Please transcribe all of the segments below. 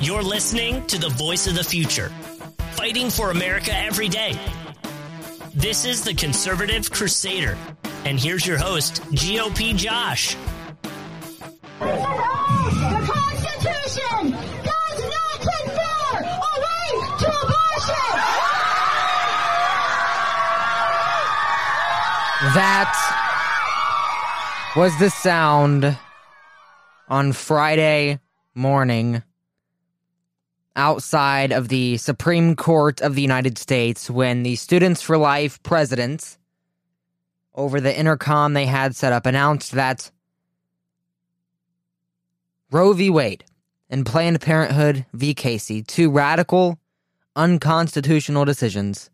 You're listening to the voice of the future, fighting for America every day. This is the Conservative Crusader. And here's your host, GOP Josh. The Constitution does not confer a right to abortion. That was the sound on Friday morning outside of the Supreme Court of the United States when the Students for Life presidents, over the intercom they had set up, announced that Roe v. Wade and Planned Parenthood v. Casey, two radical, unconstitutional decisions,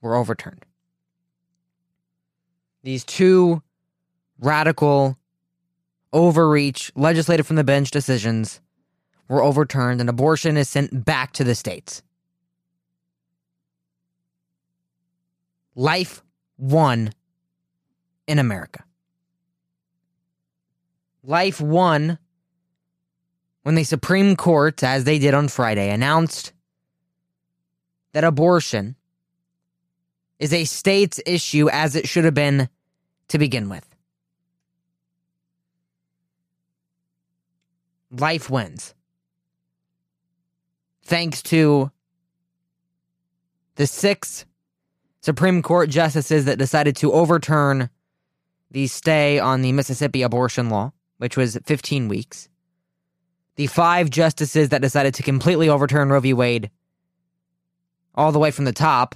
were overturned. These two radical, overreach, legislated from the bench decisions were overturned and abortion is sent back to the states. Life won in America. Life won when the Supreme Court, as they did on Friday, announced that abortion is a state's issue as it should have been to begin with. Life wins. Thanks to the six Supreme Court justices that decided to overturn the stay on the Mississippi abortion law, which was 15 weeks. The five justices that decided to completely overturn Roe v. Wade, all the way from the top.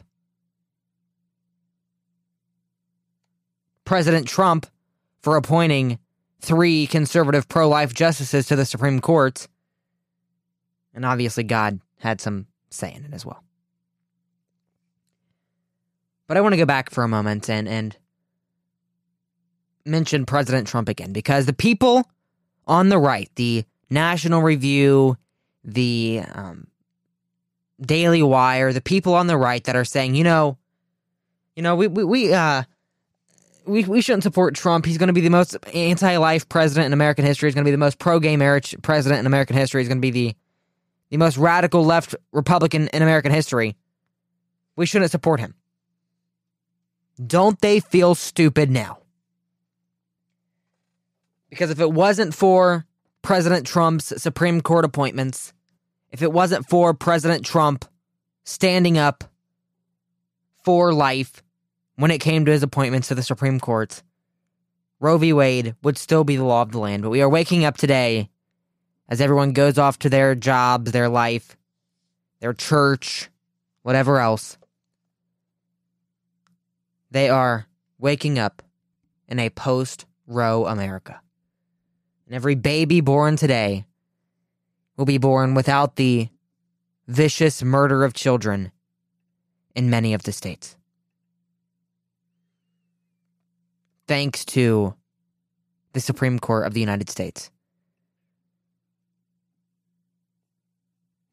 President Trump for appointing three conservative pro life justices to the Supreme Court. And obviously, God had some say in it as well. But I want to go back for a moment and, and mention President Trump again because the people on the right, the National Review, the um, Daily Wire, the people on the right that are saying, you know, you know, we we, we uh we, we shouldn't support Trump. He's going to be the most anti-life president in American history. He's going to be the most pro-gay marriage president in American history. He's going to be the the most radical left Republican in American history. We shouldn't support him. Don't they feel stupid now? Because if it wasn't for President Trump's Supreme Court appointments, if it wasn't for President Trump standing up for life when it came to his appointments to the Supreme Court, Roe v. Wade would still be the law of the land. But we are waking up today as everyone goes off to their jobs, their life, their church, whatever else. They are waking up in a post Roe America. And every baby born today will be born without the vicious murder of children in many of the states. Thanks to the Supreme Court of the United States.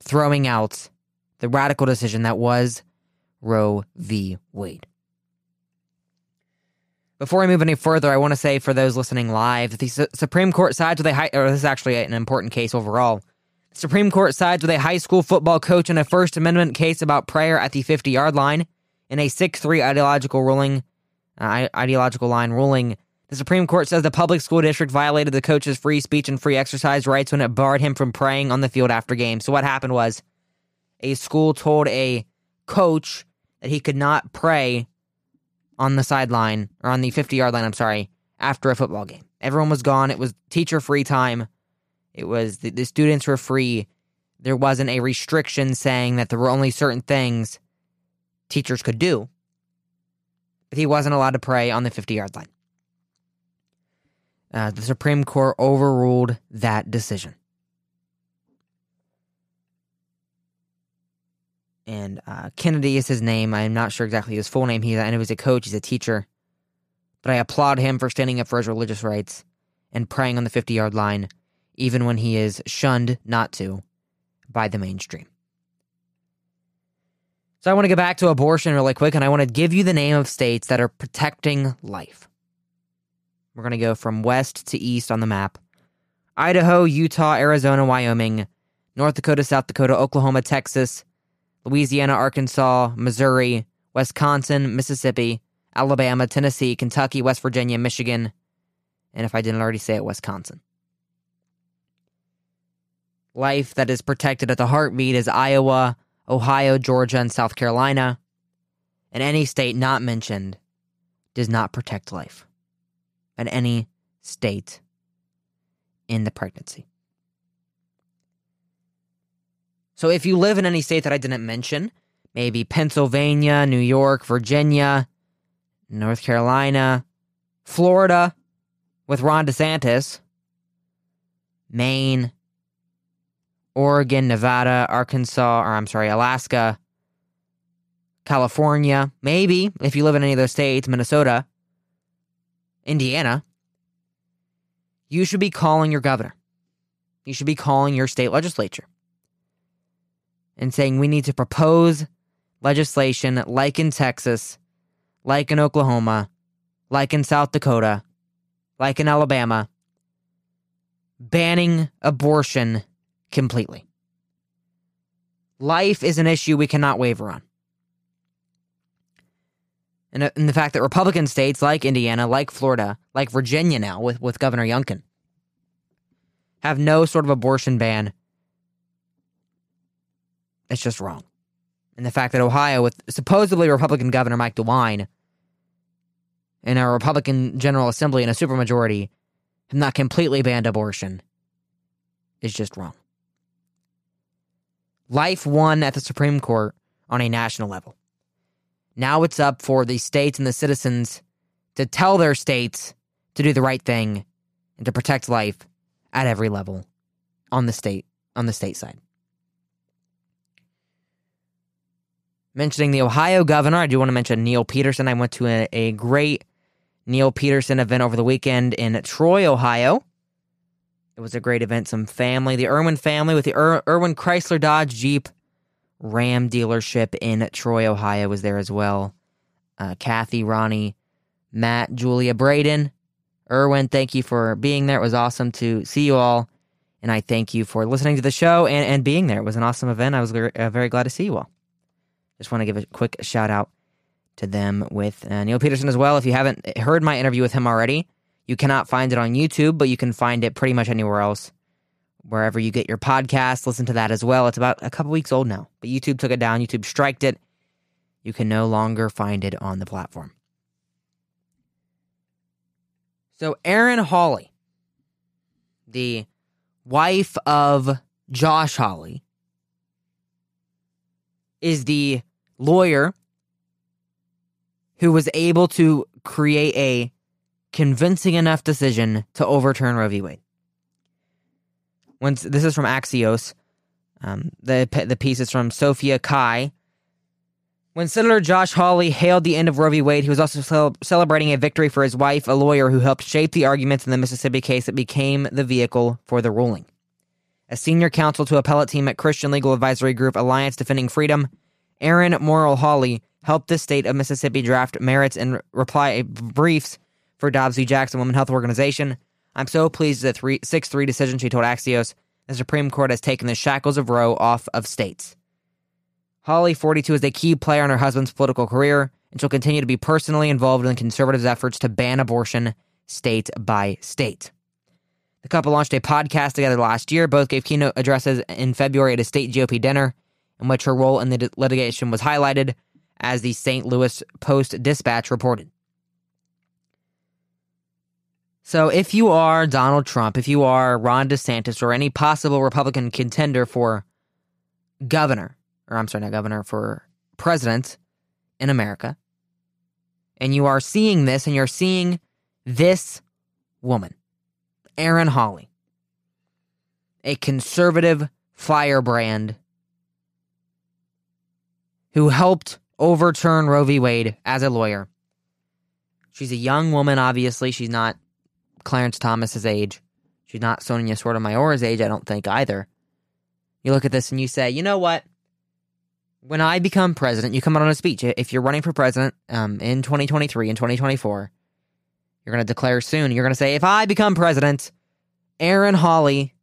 Throwing out the radical decision that was Roe v. Wade. Before I move any further, I want to say for those listening live, that the Su- Supreme Court sides with a high, or this is actually an important case overall. The Supreme Court sides with a high school football coach in a First Amendment case about prayer at the 50 yard line in a 6 3 ideological ruling, uh, ideological line ruling. The Supreme Court says the public school district violated the coach's free speech and free exercise rights when it barred him from praying on the field after games. So what happened was a school told a coach that he could not pray on the sideline or on the 50 yard line, I'm sorry, after a football game. Everyone was gone. It was teacher free time. It was the, the students were free. There wasn't a restriction saying that there were only certain things teachers could do. But he wasn't allowed to pray on the 50 yard line. Uh, the Supreme Court overruled that decision. and uh, Kennedy is his name. I'm not sure exactly his full name. He's, I know he's a coach, he's a teacher. But I applaud him for standing up for his religious rights and praying on the 50 yard line, even when he is shunned not to by the mainstream. So I want to get back to abortion really quick, and I want to give you the name of states that are protecting life. We're going to go from west to east on the map Idaho, Utah, Arizona, Wyoming, North Dakota, South Dakota, Oklahoma, Texas, Louisiana, Arkansas, Missouri, Wisconsin, Mississippi, Alabama, Tennessee, Kentucky, West Virginia, Michigan, and if I didn't already say it, Wisconsin. Life that is protected at the heartbeat is Iowa, Ohio, Georgia, and South Carolina. And any state not mentioned does not protect life. At any state in the pregnancy. So if you live in any state that I didn't mention, maybe Pennsylvania, New York, Virginia, North Carolina, Florida with Ron DeSantis, Maine, Oregon, Nevada, Arkansas, or I'm sorry, Alaska, California, maybe if you live in any of those states, Minnesota, Indiana, you should be calling your governor. You should be calling your state legislature and saying we need to propose legislation like in Texas, like in Oklahoma, like in South Dakota, like in Alabama, banning abortion completely. Life is an issue we cannot waver on. And, uh, and the fact that Republican states like Indiana, like Florida, like Virginia now with, with Governor Youngkin have no sort of abortion ban, it's just wrong. And the fact that Ohio, with supposedly Republican Governor Mike DeWine and a Republican General Assembly and a supermajority, have not completely banned abortion is just wrong. Life won at the Supreme Court on a national level. Now it's up for the states and the citizens to tell their states to do the right thing and to protect life at every level on the state on the state side. Mentioning the Ohio governor, I do want to mention Neil Peterson. I went to a, a great Neil Peterson event over the weekend in Troy, Ohio. It was a great event. Some family, the Irwin family with the Ir- Irwin Chrysler Dodge Jeep Ram dealership in Troy, Ohio was there as well. Uh, Kathy, Ronnie, Matt, Julia, Braden, Irwin, thank you for being there. It was awesome to see you all. And I thank you for listening to the show and, and being there. It was an awesome event. I was very, uh, very glad to see you all. Just want to give a quick shout out to them with uh, Neil Peterson as well. If you haven't heard my interview with him already, you cannot find it on YouTube, but you can find it pretty much anywhere else. Wherever you get your podcast, listen to that as well. It's about a couple weeks old now, but YouTube took it down. YouTube striked it. You can no longer find it on the platform. So, Erin Hawley, the wife of Josh Hawley, is the lawyer who was able to create a convincing enough decision to overturn Roe v. Wade. Once this is from Axios, um, the the piece is from Sophia Cai. When Senator Josh Hawley hailed the end of Roe v. Wade, he was also cel- celebrating a victory for his wife, a lawyer who helped shape the arguments in the Mississippi case that became the vehicle for the ruling. A senior counsel to appellate team at Christian legal advisory group Alliance Defending Freedom, Erin Morrow Hawley helped the state of Mississippi draft merits and reply briefs for Dobbs v. Jackson Women Health Organization. I'm so pleased that the 6 3 decision, she told Axios. The Supreme Court has taken the shackles of Roe off of states. Hawley, 42, is a key player in her husband's political career, and she'll continue to be personally involved in conservatives' efforts to ban abortion state by state. The couple launched a podcast together last year. Both gave keynote addresses in February at a state GOP dinner, in which her role in the litigation was highlighted, as the St. Louis Post Dispatch reported. So, if you are Donald Trump, if you are Ron DeSantis, or any possible Republican contender for governor, or I'm sorry, not governor, for president in America, and you are seeing this and you're seeing this woman, Erin Hawley, a conservative firebrand who helped overturn Roe v. Wade as a lawyer. She's a young woman, obviously. She's not Clarence Thomas's age. She's not Sonia Sotomayor's age, I don't think either. You look at this and you say, you know what? When I become president, you come out on a speech. If you're running for president um, in 2023 and 2024, you're going to declare soon. You're going to say, if I become president, Erin Hawley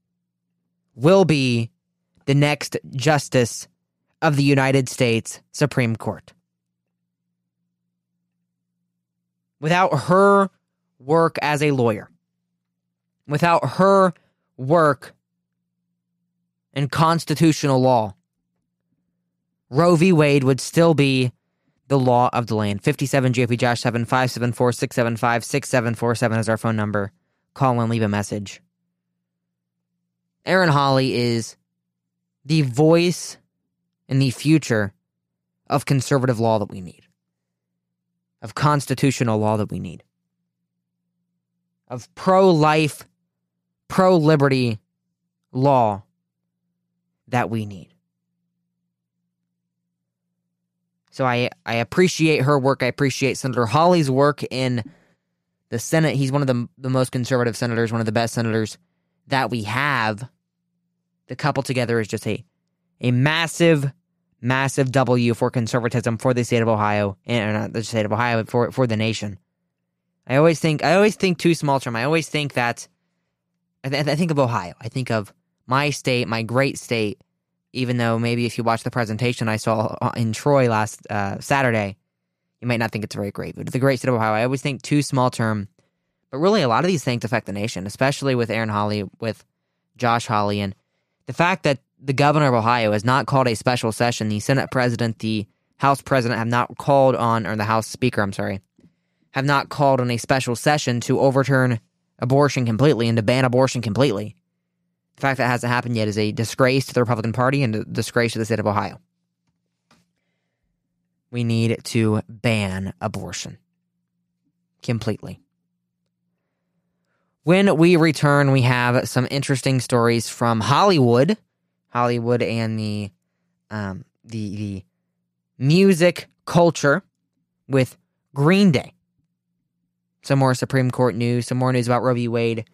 will be the next justice of the United States Supreme Court. Without her work as a lawyer, without her work in constitutional law, Roe v. Wade would still be the law of the land. 57 GOP Josh 7 574 675 6747 is our phone number. Call and leave a message. Erin Hawley is the voice in the future of conservative law that we need, of constitutional law that we need, of pro life, pro liberty law that we need. So I, I appreciate her work. I appreciate Senator Hawley's work in the Senate. He's one of the, the most conservative senators, one of the best senators that we have. The couple together is just a a massive, massive W for conservatism for the state of Ohio, and not the state of Ohio, for for the nation. I always think I always think too small term. I always think that I, th- I think of Ohio. I think of my state, my great state, even though maybe if you watch the presentation I saw uh, in Troy last uh, Saturday, you might not think it's very great. But the great state of Ohio, I always think too small term. But really, a lot of these things affect the nation, especially with Erin Hawley, with Josh Hawley, and the fact that the governor of Ohio has not called a special session, the Senate president, the House president have not called on, or the House speaker, I'm sorry, have not called on a special session to overturn abortion completely and to ban abortion completely. The fact that hasn't happened yet is a disgrace to the Republican Party and a disgrace to the state of Ohio. We need to ban abortion completely. When we return, we have some interesting stories from Hollywood, Hollywood and the um, the the music culture with Green Day. Some more Supreme Court news, some more news about Roe v. Wade,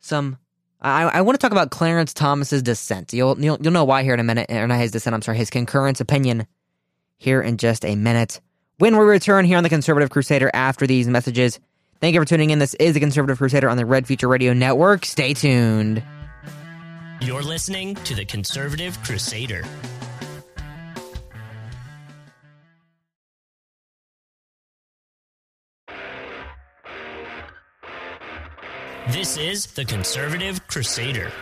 some I, I want to talk about Clarence Thomas's dissent. You'll, you'll you'll know why here in a minute, or not his dissent. I'm sorry, his concurrence opinion here in just a minute. When we return here on the Conservative Crusader after these messages, thank you for tuning in. This is the Conservative Crusader on the Red Future Radio Network. Stay tuned. You're listening to the Conservative Crusader. This is the Conservative Crusader.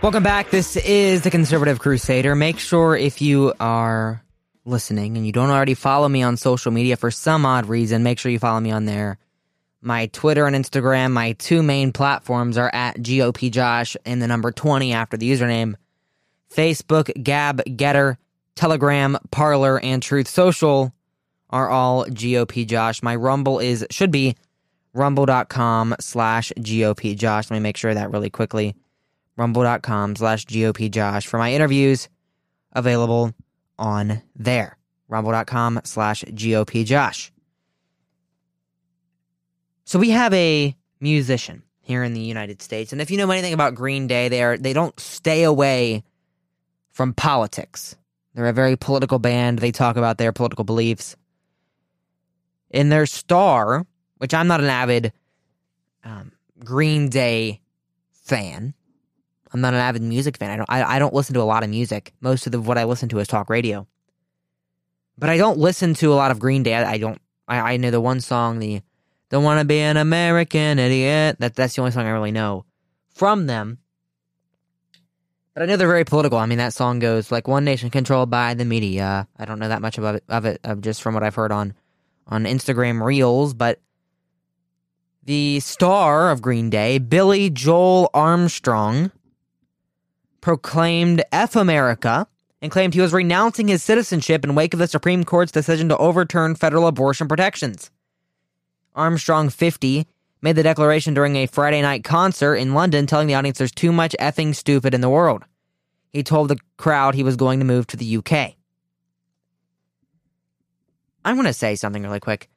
Welcome back. This is the Conservative Crusader. Make sure if you are listening and you don't already follow me on social media for some odd reason, make sure you follow me on there. My Twitter and Instagram, my two main platforms are at GOP Josh and the number 20 after the username. Facebook, Gab, Gettr, Telegram, Parler, and Truth Social are all GOP Josh. My Rumble is should be rumble.com slash GOP Josh. Let me make sure that really quickly. Rumble.com slash GOP Josh for my interviews available on there. Rumble.com slash GOP Josh. So we have a musician here in the United States. And if you know anything about Green Day, they are they don't stay away from politics. They're a very political band. They talk about their political beliefs. In their star, which I'm not an avid um, Green Day fan. I'm not an avid music fan. I don't. I, I don't listen to a lot of music. Most of the, what I listen to is talk radio. But I don't listen to a lot of Green Day. I, I don't. I, I know the one song, the "Don't Want to Be an American Idiot." That that's the only song I really know from them. But I know they're very political. I mean, that song goes like "One nation controlled by the media." I don't know that much about it, of it, of just from what I've heard on on Instagram Reels, but the star of Green Day, Billie Joe Armstrong, proclaimed F America and claimed he was renouncing his citizenship in wake of the Supreme Court's decision to overturn federal abortion protections. Armstrong, 50, made the declaration during a Friday night concert in London, telling the audience there's too much effing stupid in the world. He told the crowd he was going to move to the UK. I want to say something really quick.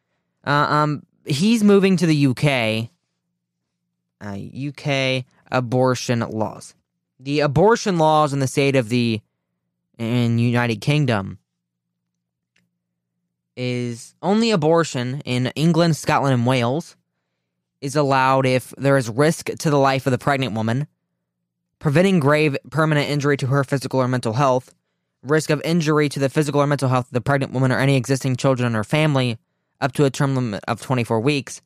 Uh, um, he's moving to the UK. Uh, UK abortion laws. The abortion laws in the state of the in United Kingdom is only abortion in England, Scotland, and Wales is allowed if there is risk to the life of the pregnant woman, preventing grave permanent injury to her physical or mental health, risk of injury to the physical or mental health of the pregnant woman or any existing children in her family up to a term limit of 24 weeks,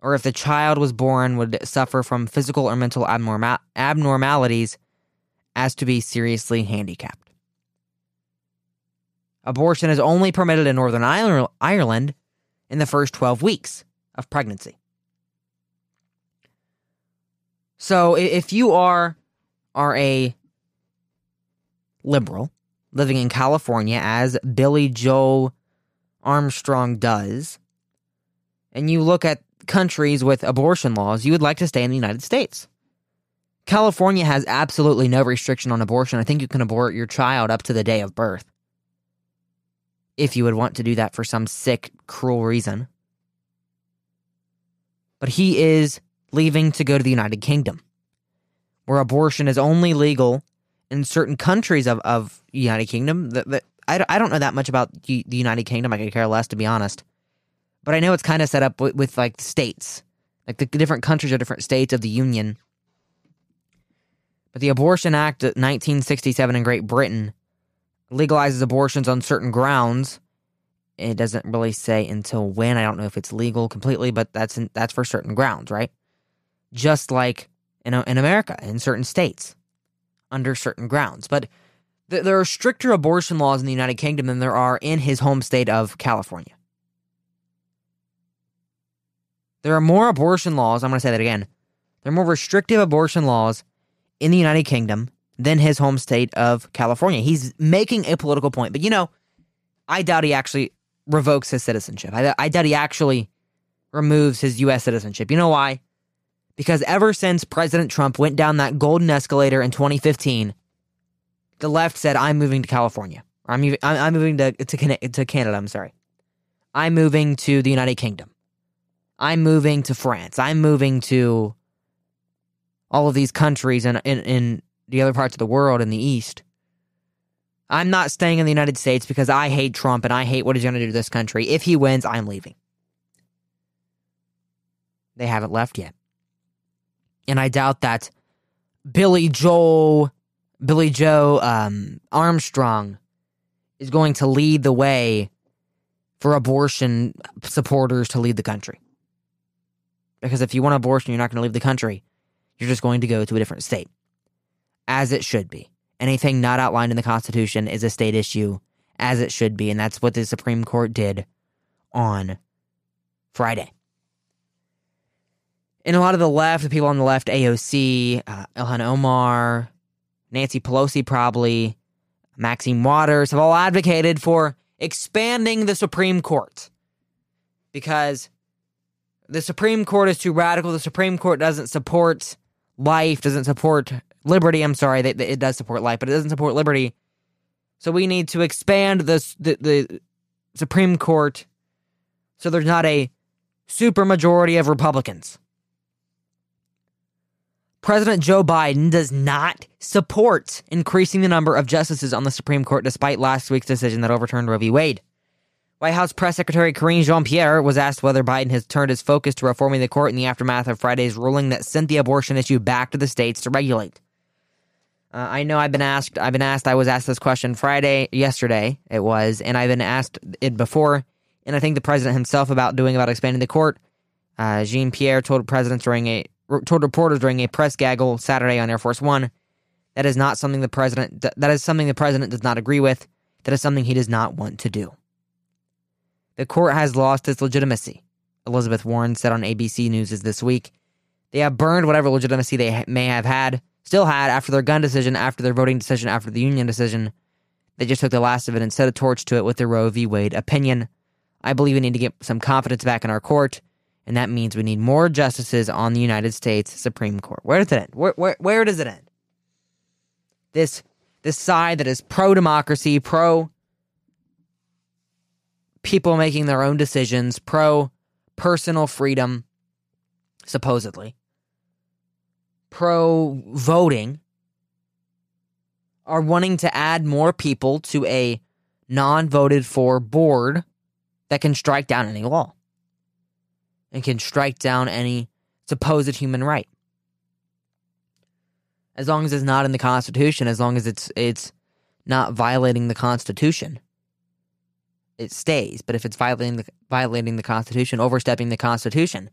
or if the child was born would suffer from physical or mental abnorma- abnormalities as to be seriously handicapped. Abortion is only permitted in Northern Ireland in the first 12 weeks of pregnancy. So if you are are a liberal living in California as Billie Joe Armstrong does, and you look at countries with abortion laws, you would like to stay in the United States. California has absolutely no restriction on abortion. I think you can abort your child up to the day of birth. If you would want to do that for some sick, cruel reason. But he is leaving to go to the United Kingdom, where abortion is only legal in certain countries of, of United Kingdom. I, I don't know that much about the United Kingdom. I could care less, to be honest. But I know it's kind of set up with, with like states, like the different countries are different states of the Union. But the Abortion Act of 1967 in Great Britain legalizes abortions on certain grounds. It doesn't really say until when. I don't know if it's legal completely, but that's in, that's for certain grounds, right? Just like in in America, in certain states, under certain grounds. But there are stricter abortion laws in the United Kingdom than there are in his home state of California. There are more abortion laws. I'm going to say that again. There are more restrictive abortion laws in the United Kingdom than his home state of California. He's making a political point, but you know, I doubt he actually revokes his citizenship. I, I doubt he actually removes his U.S. citizenship. You know why? Because ever since President Trump went down that golden escalator in 2015, the left said, "I'm moving to California. Or I'm moving. I'm moving to to to Canada. I'm sorry. I'm moving to the United Kingdom. I'm moving to France. I'm moving to all of these countries in, in, in the other parts of the world in the East. I'm not staying in the United States because I hate Trump and I hate what he's going to do to this country. If he wins, I'm leaving. They haven't left yet. And I doubt that Billie Joe, Billie Joe um, Armstrong is going to lead the way for abortion supporters to lead the country. Because if you want abortion, you're not going to leave the country. You're just going to go to a different state, as it should be. Anything not outlined in the Constitution is a state issue, as it should be. And that's what the Supreme Court did on Friday. And a lot of the left, the people on the left, AOC, uh, Ilhan Omar, Nancy Pelosi, probably, Maxine Waters, have all advocated for expanding the Supreme Court because the Supreme Court is too radical. The Supreme Court doesn't support life, doesn't support liberty. I'm sorry, it does support life, but it doesn't support liberty. So we need to expand this, the the Supreme Court so there's not a supermajority of Republicans. President Joe Biden does not support increasing the number of justices on the Supreme Court despite last week's decision that overturned Roe v. Wade. White House Press Secretary Karine Jean Pierre was asked whether Biden has turned his focus to reforming the court in the aftermath of Friday's ruling that sent the abortion issue back to the states to regulate. Uh, I know I've been asked. I've been asked. I was asked this question Friday, yesterday. It was, and I've been asked it before. And I think the president himself about doing about expanding the court. Uh, Jean Pierre told presidents during a told reporters during a press gaggle Saturday on Air Force One that is not something the president that is something the president does not agree with. That is something he does not want to do. The court has lost its legitimacy, Elizabeth Warren said on ABC News this week. They have burned whatever legitimacy they may have had, still had, after their gun decision, after their voting decision, after the union decision. They just took the last of it and set a torch to it with the Roe v. Wade opinion. I believe we need to get some confidence back in our court, and that means we need more justices on the United States Supreme Court. Where does it end? Where, where, where does it end? This, this side that is pro democracy, pro people making their own decisions, pro personal freedom, supposedly, pro voting, are wanting to add more people to a non voted for board that can strike down any law and can strike down any supposed human right. As long as it's not in the Constitution, as long as it's it's not violating the Constitution, it stays. But if it's violating the violating the Constitution, overstepping the Constitution,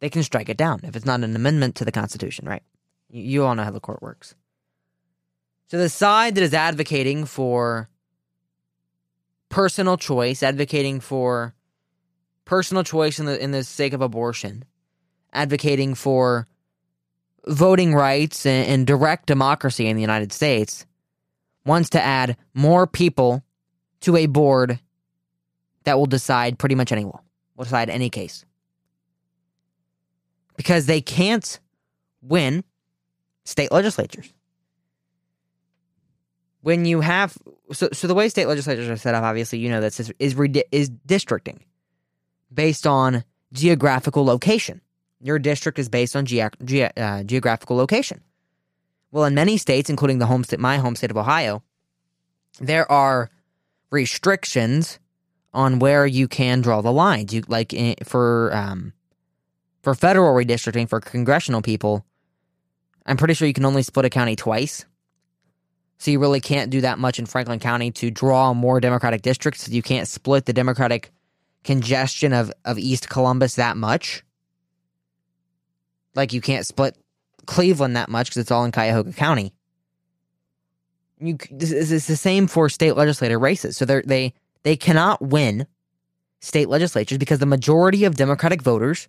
they can strike it down. If it's not an amendment to the Constitution, right? You, you all know how the court works. So the side that is advocating for personal choice, advocating for personal choice in the in the sake of abortion, advocating for voting rights and, and direct democracy in the United States, wants to add more people to a board that will decide pretty much any law, will decide any case. Because they can't win state legislatures. When you have so, so the way state legislatures are set up, obviously, you know this is is, is districting based on geographical location. Your district is based on ge- ge- uh, geographical location. Well, in many states, including the home state, my home state of Ohio, there are restrictions on where you can draw the lines. You like in, for um, for federal redistricting for congressional people. I'm pretty sure you can only split a county twice. So you really can't do that much in Franklin County to draw more Democratic districts. You can't split the Democratic congestion of, of East Columbus that much. Like you can't split Cleveland that much because it's all in Cuyahoga County. You, it's the same for state legislator races. So they they they cannot win state legislatures because the majority of Democratic voters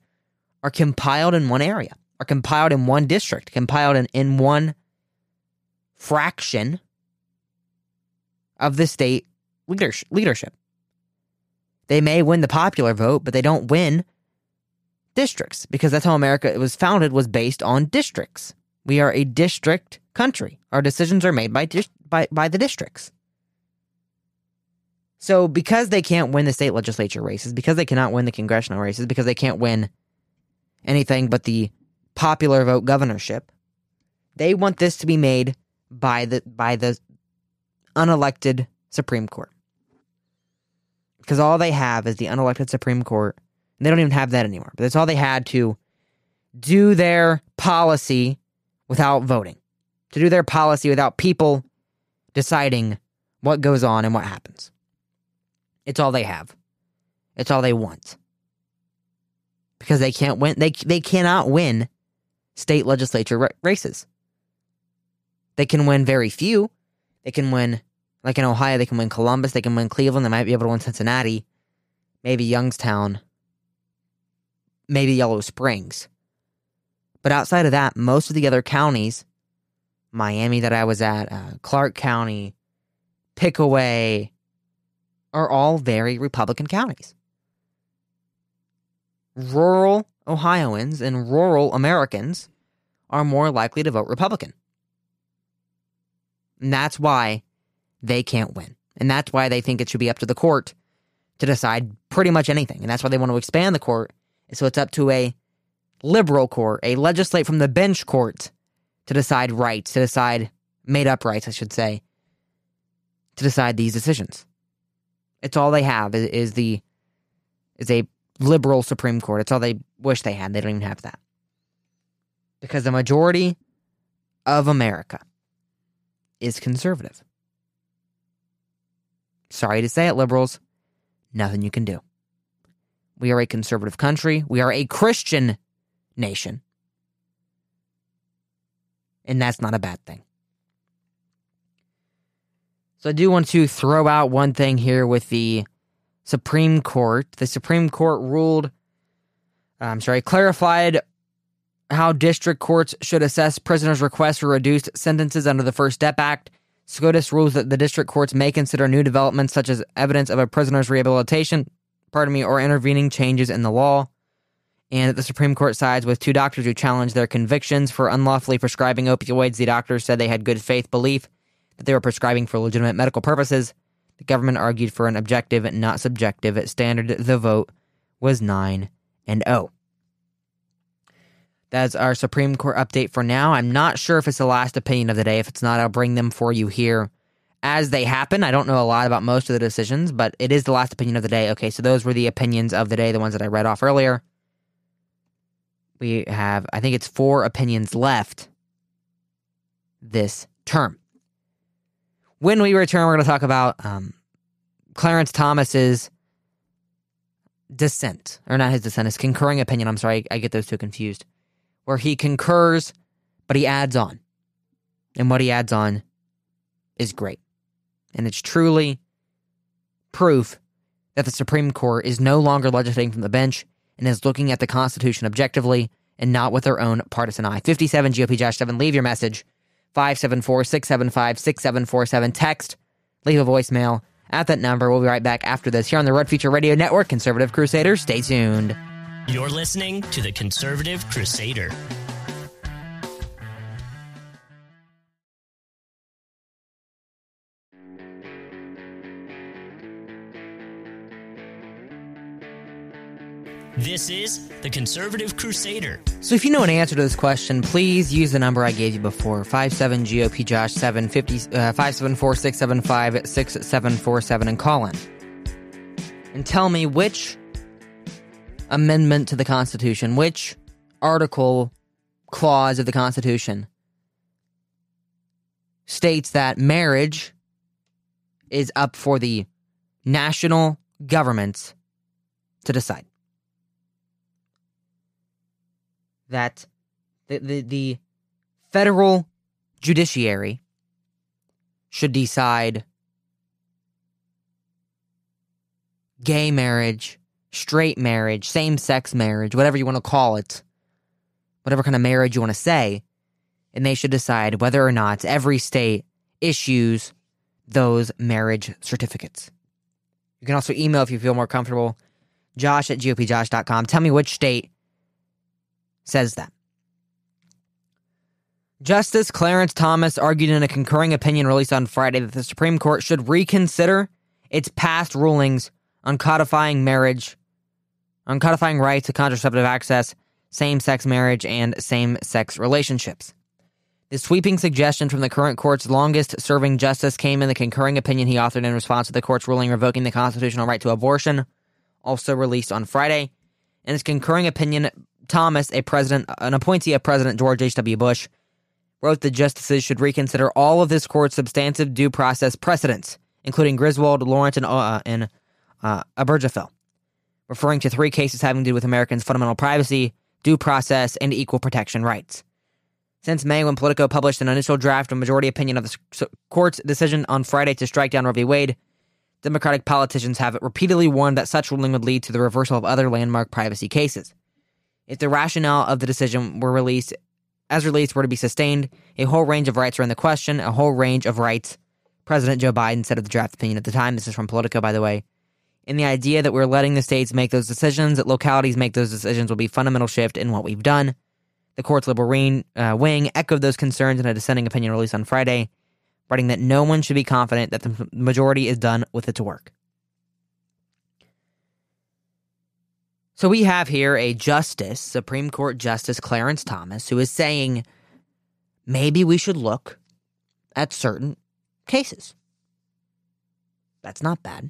are compiled in one area, are compiled in one district, compiled in, in one fraction of the state leadership. They may win the popular vote, but they don't win districts because that's how America was founded was based on districts. We are a district country. Our decisions are made by by by the districts. So because they can't win the state legislature races, because they cannot win the congressional races, because they can't win anything but the popular vote governorship, they want this to be made by the by the unelected Supreme Court. Because all they have is the unelected Supreme Court. And they don't even have that anymore. But that's all they had to do their policy without voting, to do their policy without people deciding what goes on and what happens. It's all they have. It's all they want. Because they can't win they they cannot win state legislature races. They can win very few. They can win, like in Ohio, they can win Columbus, they can win Cleveland, they might be able to win Cincinnati, maybe Youngstown, maybe Yellow Springs. But outside of that, most of the other counties, Miami that I was at, uh, Clark County, Pickaway, are all very Republican counties. Rural Ohioans and rural Americans are more likely to vote Republican. And that's why they can't win. And that's why they think it should be up to the court to decide pretty much anything. And that's why they want to expand the court. So it's up to a liberal court, a legislate from the bench court to decide rights, to decide made up rights, I should say, to decide these decisions. It's all they have is, is the is a liberal Supreme Court. It's all they wish they had. They don't even have that. Because the majority of America is conservative. Sorry to say it, liberals, nothing you can do. We are a conservative country. We are a Christian nation. And that's not a bad thing. So I do want to throw out one thing here with the Supreme Court. The Supreme Court ruled, uh, I'm sorry, clarified how district courts should assess prisoners' requests for reduced sentences under the First Step Act. SCOTUS rules that the district courts may consider new developments such as evidence of a prisoner's rehabilitation, pardon me, or intervening changes in the law. And that the Supreme Court sides with two doctors who challenged their convictions for unlawfully prescribing opioids. The doctors said they had good faith belief that they were prescribing for legitimate medical purposes. The government argued for an objective, not subjective standard. The vote was 9 and 0. That's our Supreme Court update for now. I'm not sure if it's the last opinion of the day. If it's not, I'll bring them for you here as they happen. I don't know a lot about most of the decisions, but it is the last opinion of the day. Okay, so those were the opinions of the day, the ones that I read off earlier. We have, I think it's four opinions left this term. When we return, we're going to talk about um, Clarence Thomas's dissent, or not his dissent, his concurring opinion. I'm sorry, I, I get those two confused. Where he concurs, but he adds on. And what he adds on is great. And it's truly proof that the Supreme Court is no longer legislating from the bench and is looking at the Constitution objectively and not with their own partisan eye. 57 GOP Josh 7, leave your message. 574 675 6747. Text, leave a voicemail at that number. We'll be right back after this here on the Red Future Radio Network. Conservative Crusaders, stay tuned. You're listening to the Conservative Crusader. This is the Conservative Crusader. So if you know an answer to this question, please use the number I gave you before 57 GOP Josh 7 50, uh, 574 675 6747 and call in. And tell me which amendment to the Constitution, which article, clause of the Constitution states that marriage is up for the national governments to decide. that the, the, the federal judiciary should decide gay marriage, straight marriage, same sex marriage, whatever you want to call it, whatever kind of marriage you want to say, and they should decide whether or not every state issues those marriage certificates. You can also email if you feel more comfortable. Josh at GOPJosh.com. Tell me which state says that. Justice Clarence Thomas argued in a concurring opinion released on Friday that the Supreme Court should reconsider its past rulings on codifying marriage, on codifying rights to contraceptive access, same sex marriage, and same sex relationships. The sweeping suggestion from the current court's longest serving justice came in the concurring opinion he authored in response to the court's ruling revoking the constitutional right to abortion, also released on Friday. In his concurring opinion, Thomas, a president, an appointee of President George H.W. Bush, wrote the justices should reconsider all of this court's substantive due process precedents, including Griswold, Lawrence, and, uh, and uh, Obergefell, referring to three cases having to do with Americans' fundamental privacy, due process, and equal protection rights. Since May, when Politico published an initial draft of majority opinion of the court's decision on Friday to strike down Roe v. Wade, Democratic politicians have repeatedly warned that such ruling would lead to the reversal of other landmark privacy cases. If the rationale of the decision were released as released were to be sustained, a whole range of rights are in the question, a whole range of rights. President Joe Biden said of the draft opinion at the time, this is from Politico, by the way, in the idea that we're letting the states make those decisions, that localities make those decisions will be fundamental shift in what we've done. The court's liberal wing, uh, wing echoed those concerns in a dissenting opinion released on Friday, writing that no one should be confident that the majority is done with its work. So we have here a justice, Supreme Court Justice Clarence Thomas, who is saying maybe we should look at certain cases. That's not bad.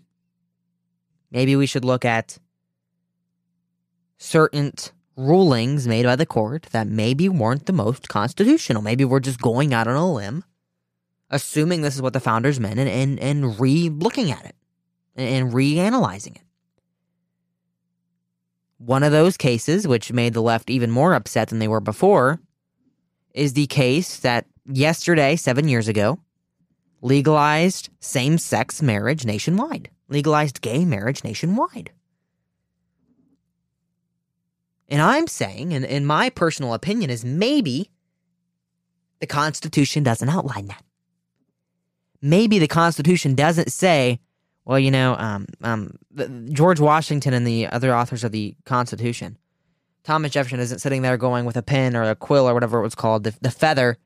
Maybe we should look at certain rulings made by the court that maybe weren't the most constitutional. Maybe we're just going out on a limb, assuming this is what the founders meant, and, and, and re looking at it and reanalyzing it. One of those cases, which made the left even more upset than they were before, is the case that yesterday, seven years ago, legalized same sex marriage nationwide, legalized gay marriage nationwide. And I'm saying, and in my personal opinion, is maybe the Constitution doesn't outline that. Maybe the Constitution doesn't say well, you know, um, um, George Washington and the other authors of the Constitution, Thomas Jefferson isn't sitting there going with a pen or a quill or whatever it was called, the, the feather,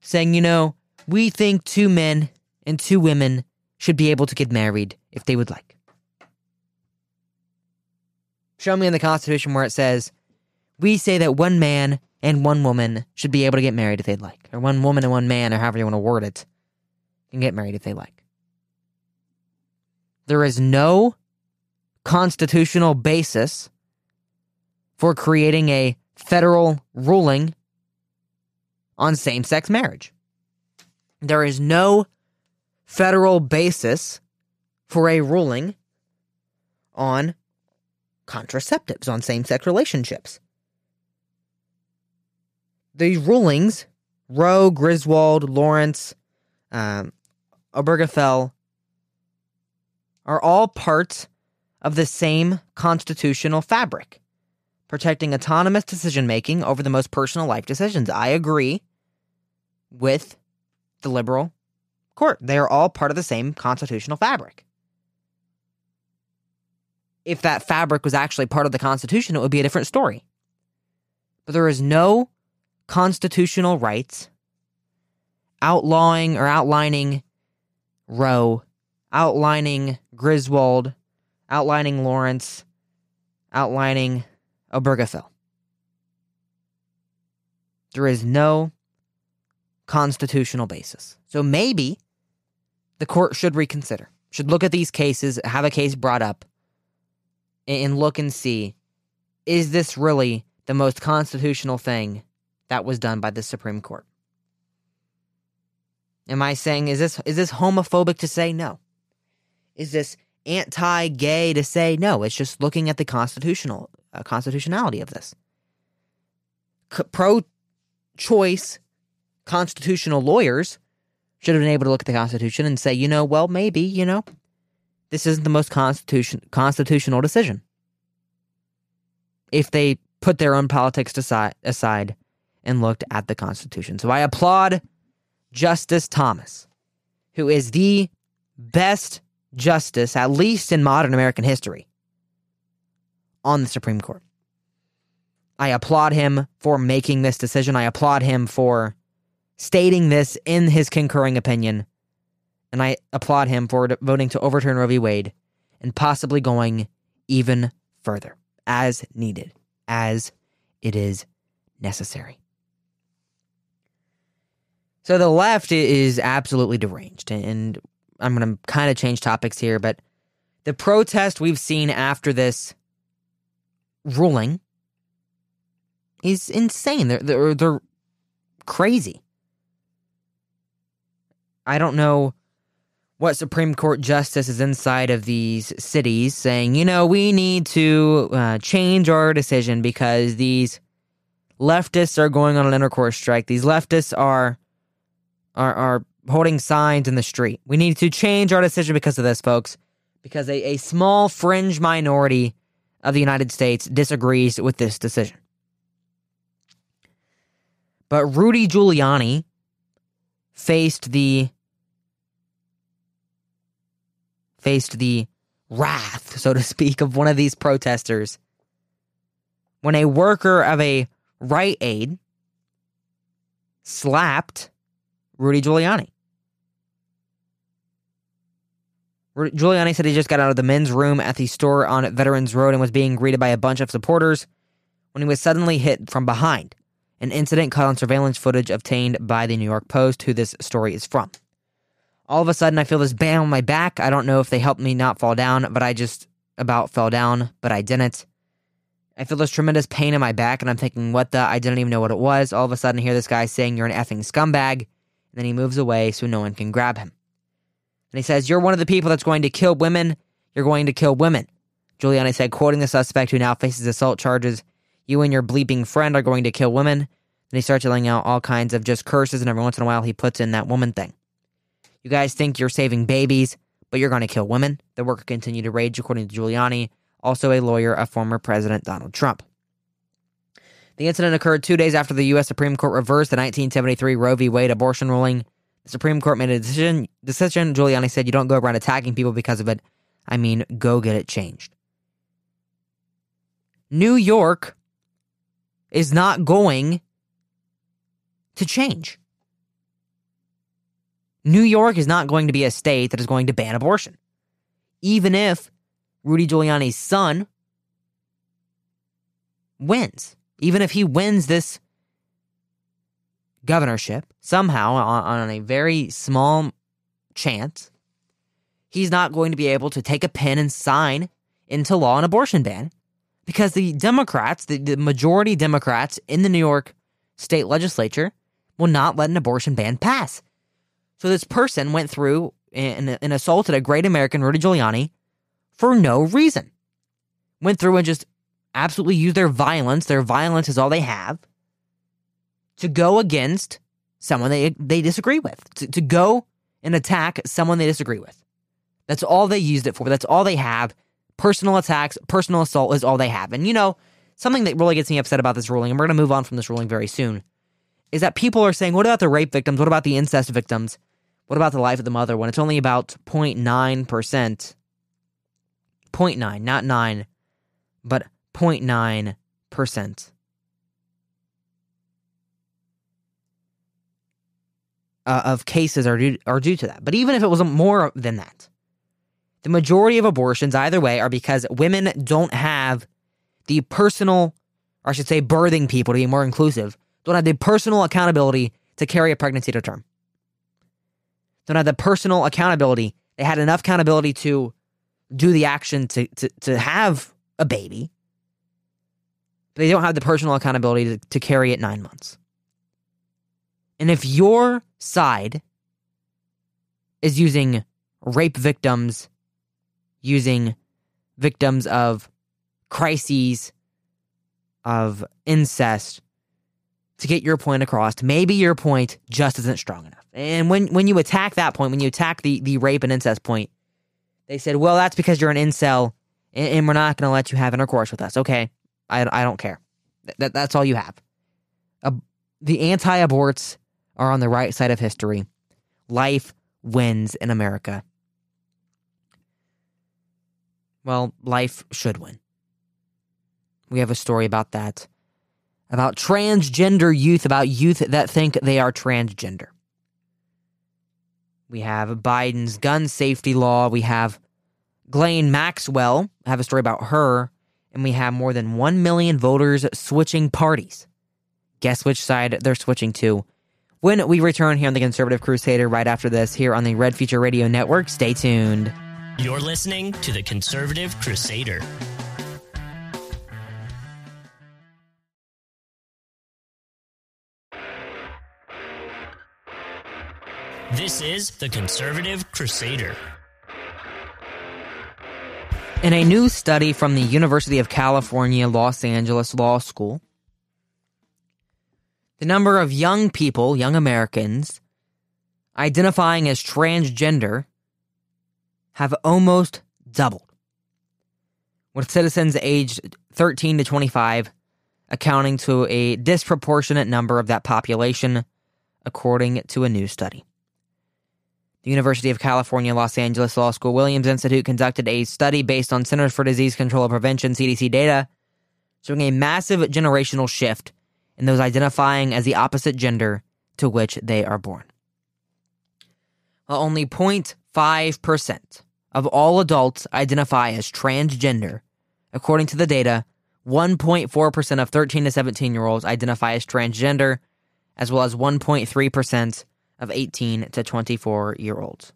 saying, you know, we think two men and two women should be able to get married if they would like. Show me in the Constitution where it says, we say that one man and one woman should be able to get married if they'd like, or one woman and one man, or however you want to word it, can get married if they like. There is no constitutional basis for creating a federal ruling on same sex marriage. There is no federal basis for a ruling on contraceptives, on same sex relationships. These rulings, Roe, Griswold, Lawrence, um, Obergefell, are all parts of the same constitutional fabric, protecting autonomous decision making over the most personal life decisions. I agree with the liberal court. They are all part of the same constitutional fabric. If that fabric was actually part of the Constitution, it would be a different story. But there is no constitutional rights outlawing or outlining Roe, outlining Griswold, outlining Lawrence, outlining Obergefell. There is no constitutional basis. So maybe the court should reconsider, should look at these cases, have a case brought up, and look and see is this really the most constitutional thing that was done by the Supreme Court? Am I saying is this is this homophobic to say no? Is this anti-gay to say no? It's just looking at the constitutional uh, constitutionality of this. C- pro-choice constitutional lawyers should have been able to look at the Constitution and say, you know, well, maybe, you know, this isn't the most constitution constitutional decision. If they put their own politics aside, aside and looked at the Constitution. So I applaud Justice Thomas, who is the best justice, at least in modern American history, on the Supreme Court. I applaud him for making this decision. I applaud him for stating this in his concurring opinion. And I applaud him for voting to overturn Roe v. Wade and possibly going even further as needed, as it is necessary. So the left is absolutely deranged. And I'm going to kind of change topics here, but the protest we've seen after this ruling is insane. They're, they're, they're crazy. I don't know what Supreme Court justice is inside of these cities saying, you know, we need to uh, change our decision because these leftists are going on an intercourse strike. These leftists are are are holding signs in the street. We need to change our decision because of this, folks. Because a, a small fringe minority of the United States disagrees with this decision. But Rudy Giuliani faced the faced the wrath, so to speak, of one of these protesters when a worker of a Rite Aid slapped Rudy Giuliani. Giuliani said he just got out of the men's room at the store on Veterans Road and was being greeted by a bunch of supporters when he was suddenly hit from behind. An incident caught on surveillance footage obtained by the New York Post, who this story is from. All of a sudden, I feel this bang on my back. I don't know if they helped me not fall down, but I just about fell down, but I didn't. I feel this tremendous pain in my back, and I'm thinking, what the? I didn't even know what it was. All of a sudden, I hear this guy saying, You're an effing scumbag. And then he moves away so no one can grab him. And he says, You're one of the people that's going to kill women. You're going to kill women. Giuliani said, quoting the suspect who now faces assault charges, You and your bleeping friend are going to kill women. Then he starts yelling out all kinds of just curses, and every once in a while he puts in that woman thing. You guys think you're saving babies, but you're going to kill women. The worker continued to rage, according to Giuliani, also a lawyer of former President Donald Trump. The incident occurred two days after the U.S. Supreme Court reversed the 1973 Roe v. Wade abortion ruling. The Supreme Court made a decision. Decision. Giuliani said, "You don't go around attacking people because of it. I mean, go get it changed." New York is not going to change. New York is not going to be a state that is going to ban abortion. Even if Rudy Giuliani's son wins even if he wins this governorship somehow on, on, a very small chance, he's not going to be able to take a pen and sign into law an abortion ban because the Democrats, the, the majority Democrats in the New York state legislature, will not let an abortion ban pass. So this person went through and, and assaulted a great American, Rudy Giuliani, for no reason. Went through and just absolutely used their violence. Their violence is all they have to go against someone they they disagree with. To, to go and attack someone they disagree with. That's all they used it for. That's all they have. Personal attacks, personal assault is all they have. And you know, something that really gets me upset about this ruling, and we're going to move on from this ruling very soon, is that people are saying, what about the rape victims? What about the incest victims? What about the life of the mother when it's only about 0.9%? 0.9, not 9, but 0.9%. Uh, of cases are due, are due to that. But even if it was more than that, the majority of abortions, either way, are because women don't have the personal, or I should say, birthing people to be more inclusive, don't have the personal accountability to carry a pregnancy to term. Don't have the personal accountability. They had enough accountability to do the action to, to, to have a baby. But they don't have the personal accountability to, to carry it nine months. And if your side is using rape victims, using victims of crises, of incest, to get your point across. Maybe your point just isn't strong enough. And when, when you attack that point, when you attack the, the rape and incest point, they said, well, that's because you're an incel and, and we're not going to let you have intercourse with us. Okay. I, I don't care. That, that's all you have. The anti aborts are on the right side of history. Life wins in America. Well, life should win. We have a story about that about transgender youth, about youth that think they are transgender. We have Biden's gun safety law. We have Ghislaine Maxwell. I have a story about her. And we have more than 1 million voters switching parties. Guess which side they're switching to when we return here on the Conservative Crusader right after this here on the Red Future Radio Network. Stay tuned. You're listening to the Conservative Crusader. This is the Conservative Crusader. In a new study from the University of California, Los Angeles Law School, the number of young people, young Americans, identifying as transgender have almost doubled, with citizens aged 13 to 25 accounting to a disproportionate number of that population, according to a new study. The University of California, Los Angeles Law School Williams Institute conducted a study based on Centers for Disease Control and Prevention CDC data showing a massive generational shift in those identifying as the opposite gender to which they are born. While only 0.5% of all adults identify as transgender, according to the data, 1.4% of 13 to 17 year olds identify as transgender, as well as 1.3% of 18 to 24 year olds.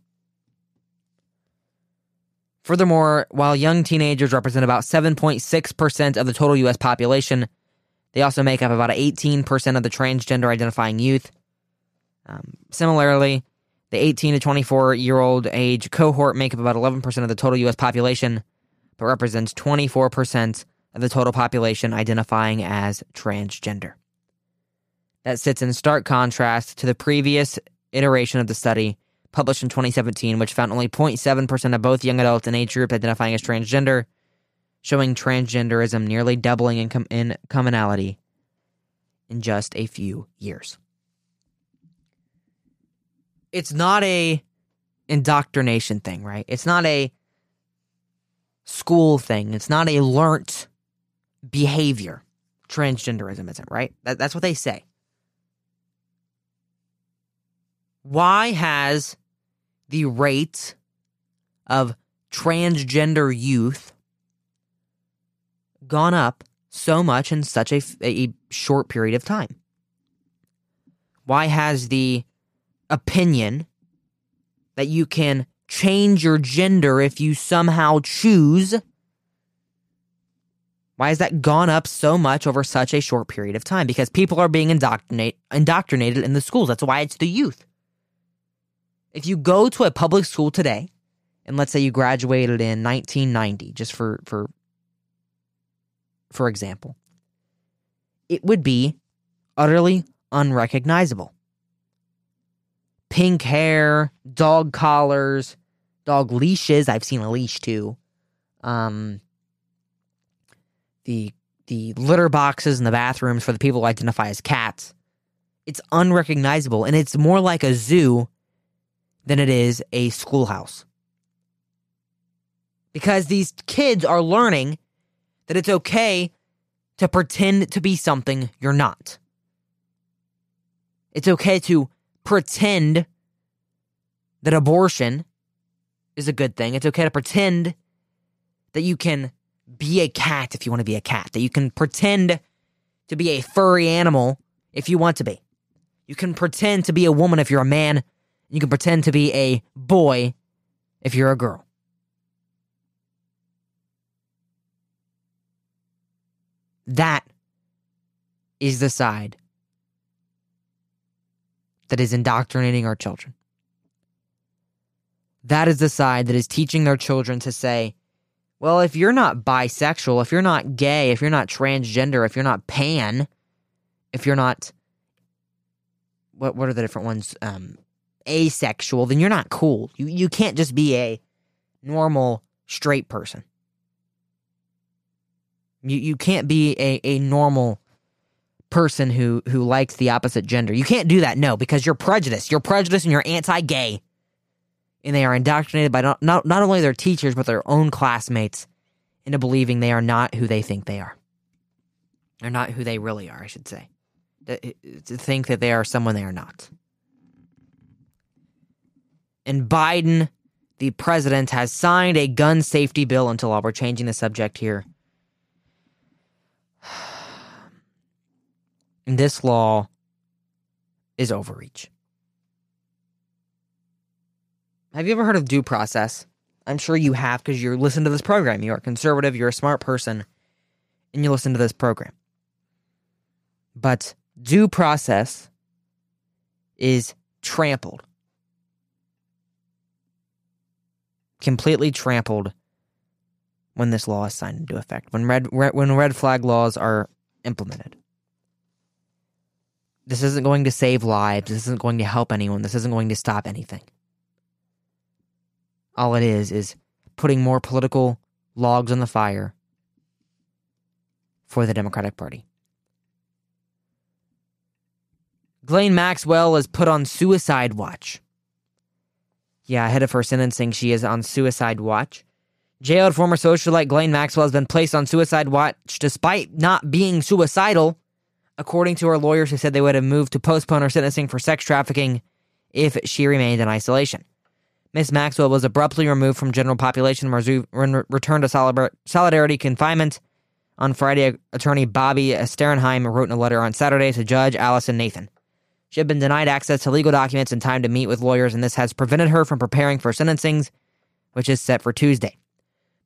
Furthermore, while young teenagers represent about 7.6% of the total U.S. population, they also make up about 18% of the transgender identifying youth. Um, similarly, the 18 to 24 year old age cohort make up about 11% of the total U.S. population, but represents 24% of the total population identifying as transgender. That sits in stark contrast to the previous iteration of the study, published in 2017, which found only 0.7% of both young adults in age group identifying as transgender, showing transgenderism nearly doubling in, com- in commonality in just a few years. It's not a indoctrination thing, right? It's not a school thing. It's not a learnt behavior. Transgenderism isn't, right? That, that's what they say. why has the rate of transgender youth gone up so much in such a, a short period of time? Why has the opinion that you can change your gender if you somehow choose Why has that gone up so much over such a short period of time? Because people are being indoctrinate, indoctrinated in the schools. That's why it's the youth. If you go to a public school today, and let's say you graduated in 1990, just for for for example, it would be utterly unrecognizable. Pink hair, dog collars, dog leashes. I've seen a leash too. Um, the the litter boxes in the bathrooms for the people who identify as cats. It's unrecognizable, and it's more like a zoo than it is a schoolhouse. Because these kids are learning that it's okay to pretend to be something you're not. It's okay to pretend that abortion is a good thing. It's okay to pretend that you can be a cat if you want to be a cat, that you can pretend to be a furry animal if you want to be. You can pretend to be a woman if you're a man. You can pretend to be a boy if you're a girl. That is the side that is indoctrinating our children. That is the side that is teaching their children to say, well, if you're not bisexual, if you're not gay, if you're not transgender, if you're not pan, if you're not what what are the different ones? Um, asexual, then you're not cool. You you can't just be a normal straight person. You you can't be a, a normal person who who likes the opposite gender. You can't do that, no, because you're prejudiced. You're prejudiced and you're anti-gay. And they are indoctrinated by not, not, not only their teachers, but their own classmates into believing they are not who they think they are. Or not who they really are, I should say. To, think that they are someone they are not. And Biden, the president, has signed a gun safety bill until law. We're changing the subject here. This law is overreach. Have you ever heard of due process? I'm sure you have because you're listening to this program. You're conservative, you're a smart person, and you listen to this program. But due process is trampled, completely trampled when this law is signed into effect, when red when red flag laws are implemented. This isn't going to save lives. This isn't going to help anyone. This isn't going to stop anything. All it is is putting more political logs on the fire for the Democratic Party. Ghislaine Maxwell is put on suicide watch. Yeah, ahead of her sentencing, she is on suicide watch. Jailed former socialite Ghislaine Maxwell has been placed on suicide watch despite not being suicidal, according to her lawyers who said they would have moved to postpone her sentencing for sex trafficking if she remained in isolation. Miss Maxwell was abruptly removed from general population and returned to solidarity confinement. On Friday, attorney Bobbi Sternheim wrote in a letter on Saturday to Judge Allison Nathan. She had been denied access to legal documents and time to meet with lawyers, and this has prevented her from preparing for sentencing, which is set for Tuesday.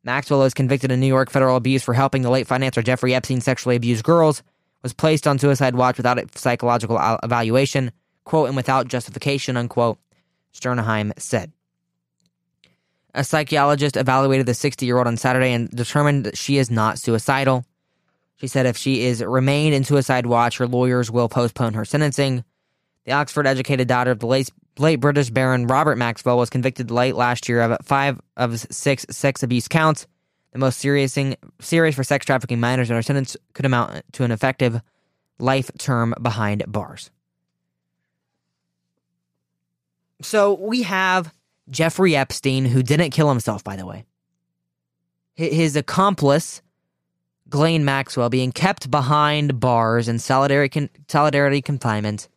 Maxwell was convicted in New York federal abuse for helping the late financier Jeffrey Epstein sexually abuse girls, was placed on suicide watch without a psychological evaluation, quote, and without justification, unquote, Sternheim said. A psychologist evaluated the 60 year old on Saturday and determined that she is not suicidal. She said if she is remained in suicide watch, her lawyers will postpone her sentencing. The Oxford educated daughter of the late, late British Baron Robert Maxwell was convicted late last year of five of six sex abuse counts, the most serious, thing, serious for sex trafficking minors, and her sentence could amount to an effective life term behind bars. So we have Jeffrey Epstein, who didn't kill himself, by the way. His accomplice, Ghislaine Maxwell, being kept behind bars in solidarity, solidarity confinement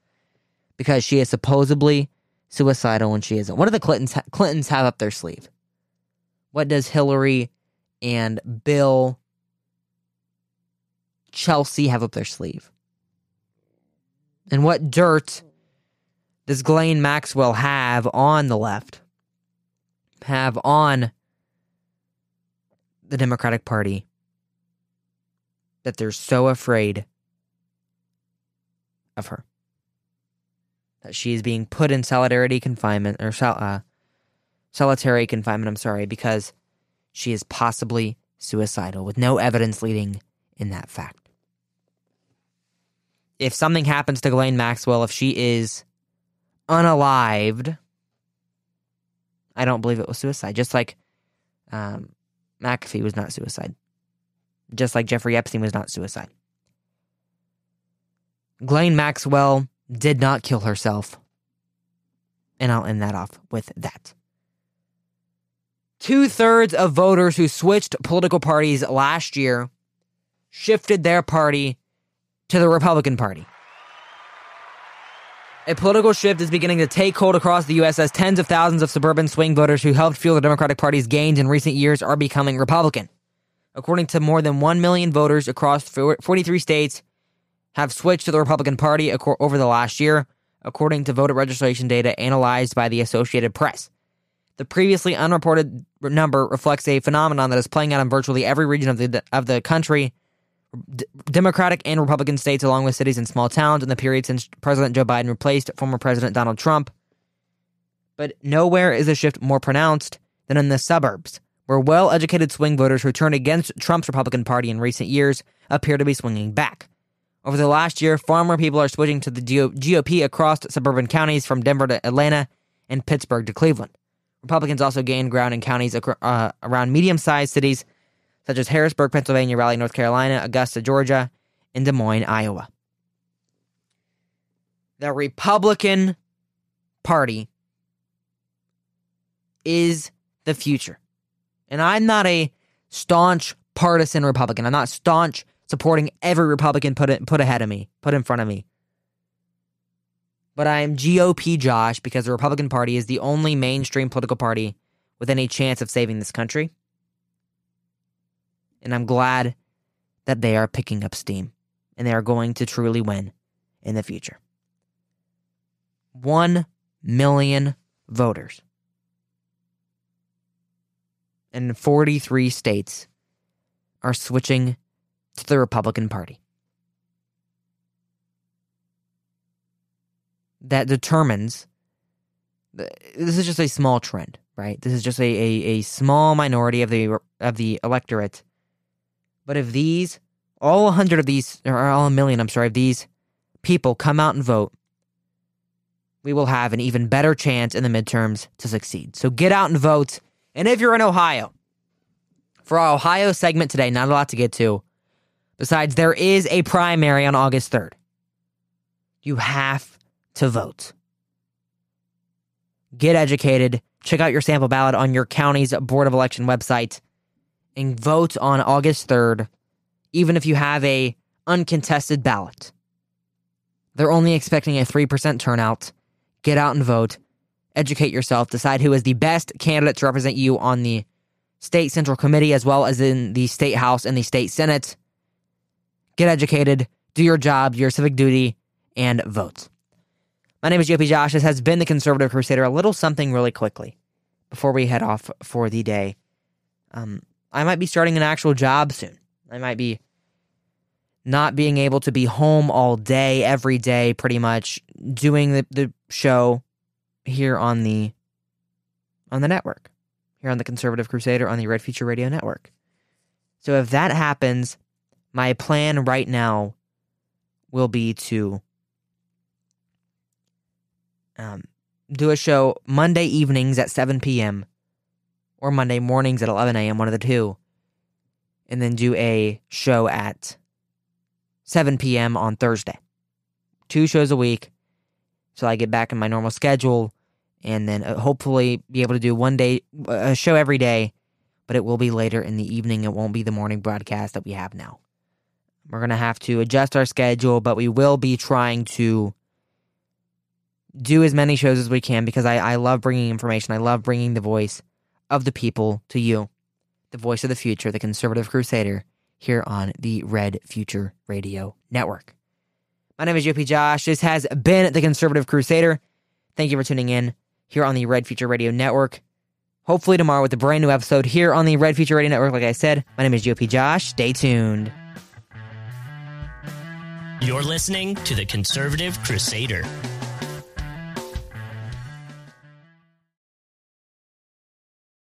because she is supposedly suicidal when she isn't. What do the Clintons, Clintons have up their sleeve? What does Hillary and Bill, Chelsea have up their sleeve? And what dirt does Ghislaine Maxwell have on the left? have on the Democratic Party that they're so afraid of her. That she is being put in solidarity confinement or uh, solitary confinement, I'm sorry, because she is possibly suicidal with no evidence leading in that fact. If something happens to Ghislaine Maxwell, if she is unalived, I don't believe it was suicide. Just like um, McAfee was not suicide. Just like Jeffrey Epstein was not suicide. Ghislaine Maxwell did not kill herself. And I'll end that off with that. Two thirds of voters who switched political parties last year shifted their party to the Republican Party. A political shift is beginning to take hold across the U.S. as tens of thousands of suburban swing voters who helped fuel the Democratic Party's gains in recent years are becoming Republican. According to more than 1 million voters across 43 states have switched to the Republican Party over the last year, according to voter registration data analyzed by the Associated Press. The previously unreported number reflects a phenomenon that is playing out in virtually every region of the of the country D- Democratic and Republican states, along with cities and small towns, in the period since President Joe Biden replaced former President Donald Trump. But nowhere is the shift more pronounced than in the suburbs, where well educated swing voters who turned against Trump's Republican Party in recent years appear to be swinging back. Over the last year, far more people are switching to the GOP across suburban counties from Denver to Atlanta and Pittsburgh to Cleveland. Republicans also gained ground in counties uh, around medium sized cities such as Harrisburg, Pennsylvania, Raleigh, North Carolina, Augusta, Georgia, and Des Moines, Iowa. The Republican Party is the future. And I'm not a staunch partisan Republican. I'm not staunch supporting every Republican put it, put ahead of me, put in front of me. But I am GOP Josh because the Republican Party is the only mainstream political party with any chance of saving this country and I'm glad that they are picking up steam and they are going to truly win in the future. 1 million voters in 43 states are switching to the Republican Party. That determines this is just a small trend, right? This is just a, a, a small minority of the of the electorate but if these, all 100 of these, or all a million, I'm sorry, of these people come out and vote, we will have an even better chance in the midterms to succeed. So get out and vote. And if you're in Ohio, for our Ohio segment today, not a lot to get to. Besides, there is a primary on August 3rd. You have to vote. Get educated. Check out your sample ballot on your county's Board of Election website and vote on August 3rd, even if you have a uncontested ballot. They're only expecting a 3% turnout. Get out and vote. Educate yourself. Decide who is the best candidate to represent you on the state central committee as well as in the state house and the state senate. Get educated, do your job, your civic duty, and vote. My name is GOP Josh. This has been the Conservative Crusader. A little something really quickly before we head off for the day. Um, I might be starting an actual job soon. I might be not being able to be home all day, every day, pretty much doing the, the show here on the on the network, here on the Conservative Crusader on the Red Future Radio Network. So if that happens, my plan right now will be to um, do a show Monday evenings at 7 p.m or Monday mornings at 11 a.m., one of the two, and then do a show at 7 p.m. on Thursday. Two shows a week so I get back in my normal schedule and then uh, hopefully be able to do one day, a show every day, but it will be later in the evening. It won't be the morning broadcast that we have now. We're going to have to adjust our schedule, but we will be trying to do as many shows as we can because I, I love bringing information. I love bringing the voice of the people to you, the voice of the future, the conservative crusader, here on the Red Future Radio Network. My name is GOP Josh. This has been the Conservative Crusader. Thank you for tuning in here on the Red Future Radio Network. Hopefully, tomorrow with a brand new episode here on the Red Future Radio Network. Like I said, my name is GOP Josh. Stay tuned. You're listening to the Conservative Crusader.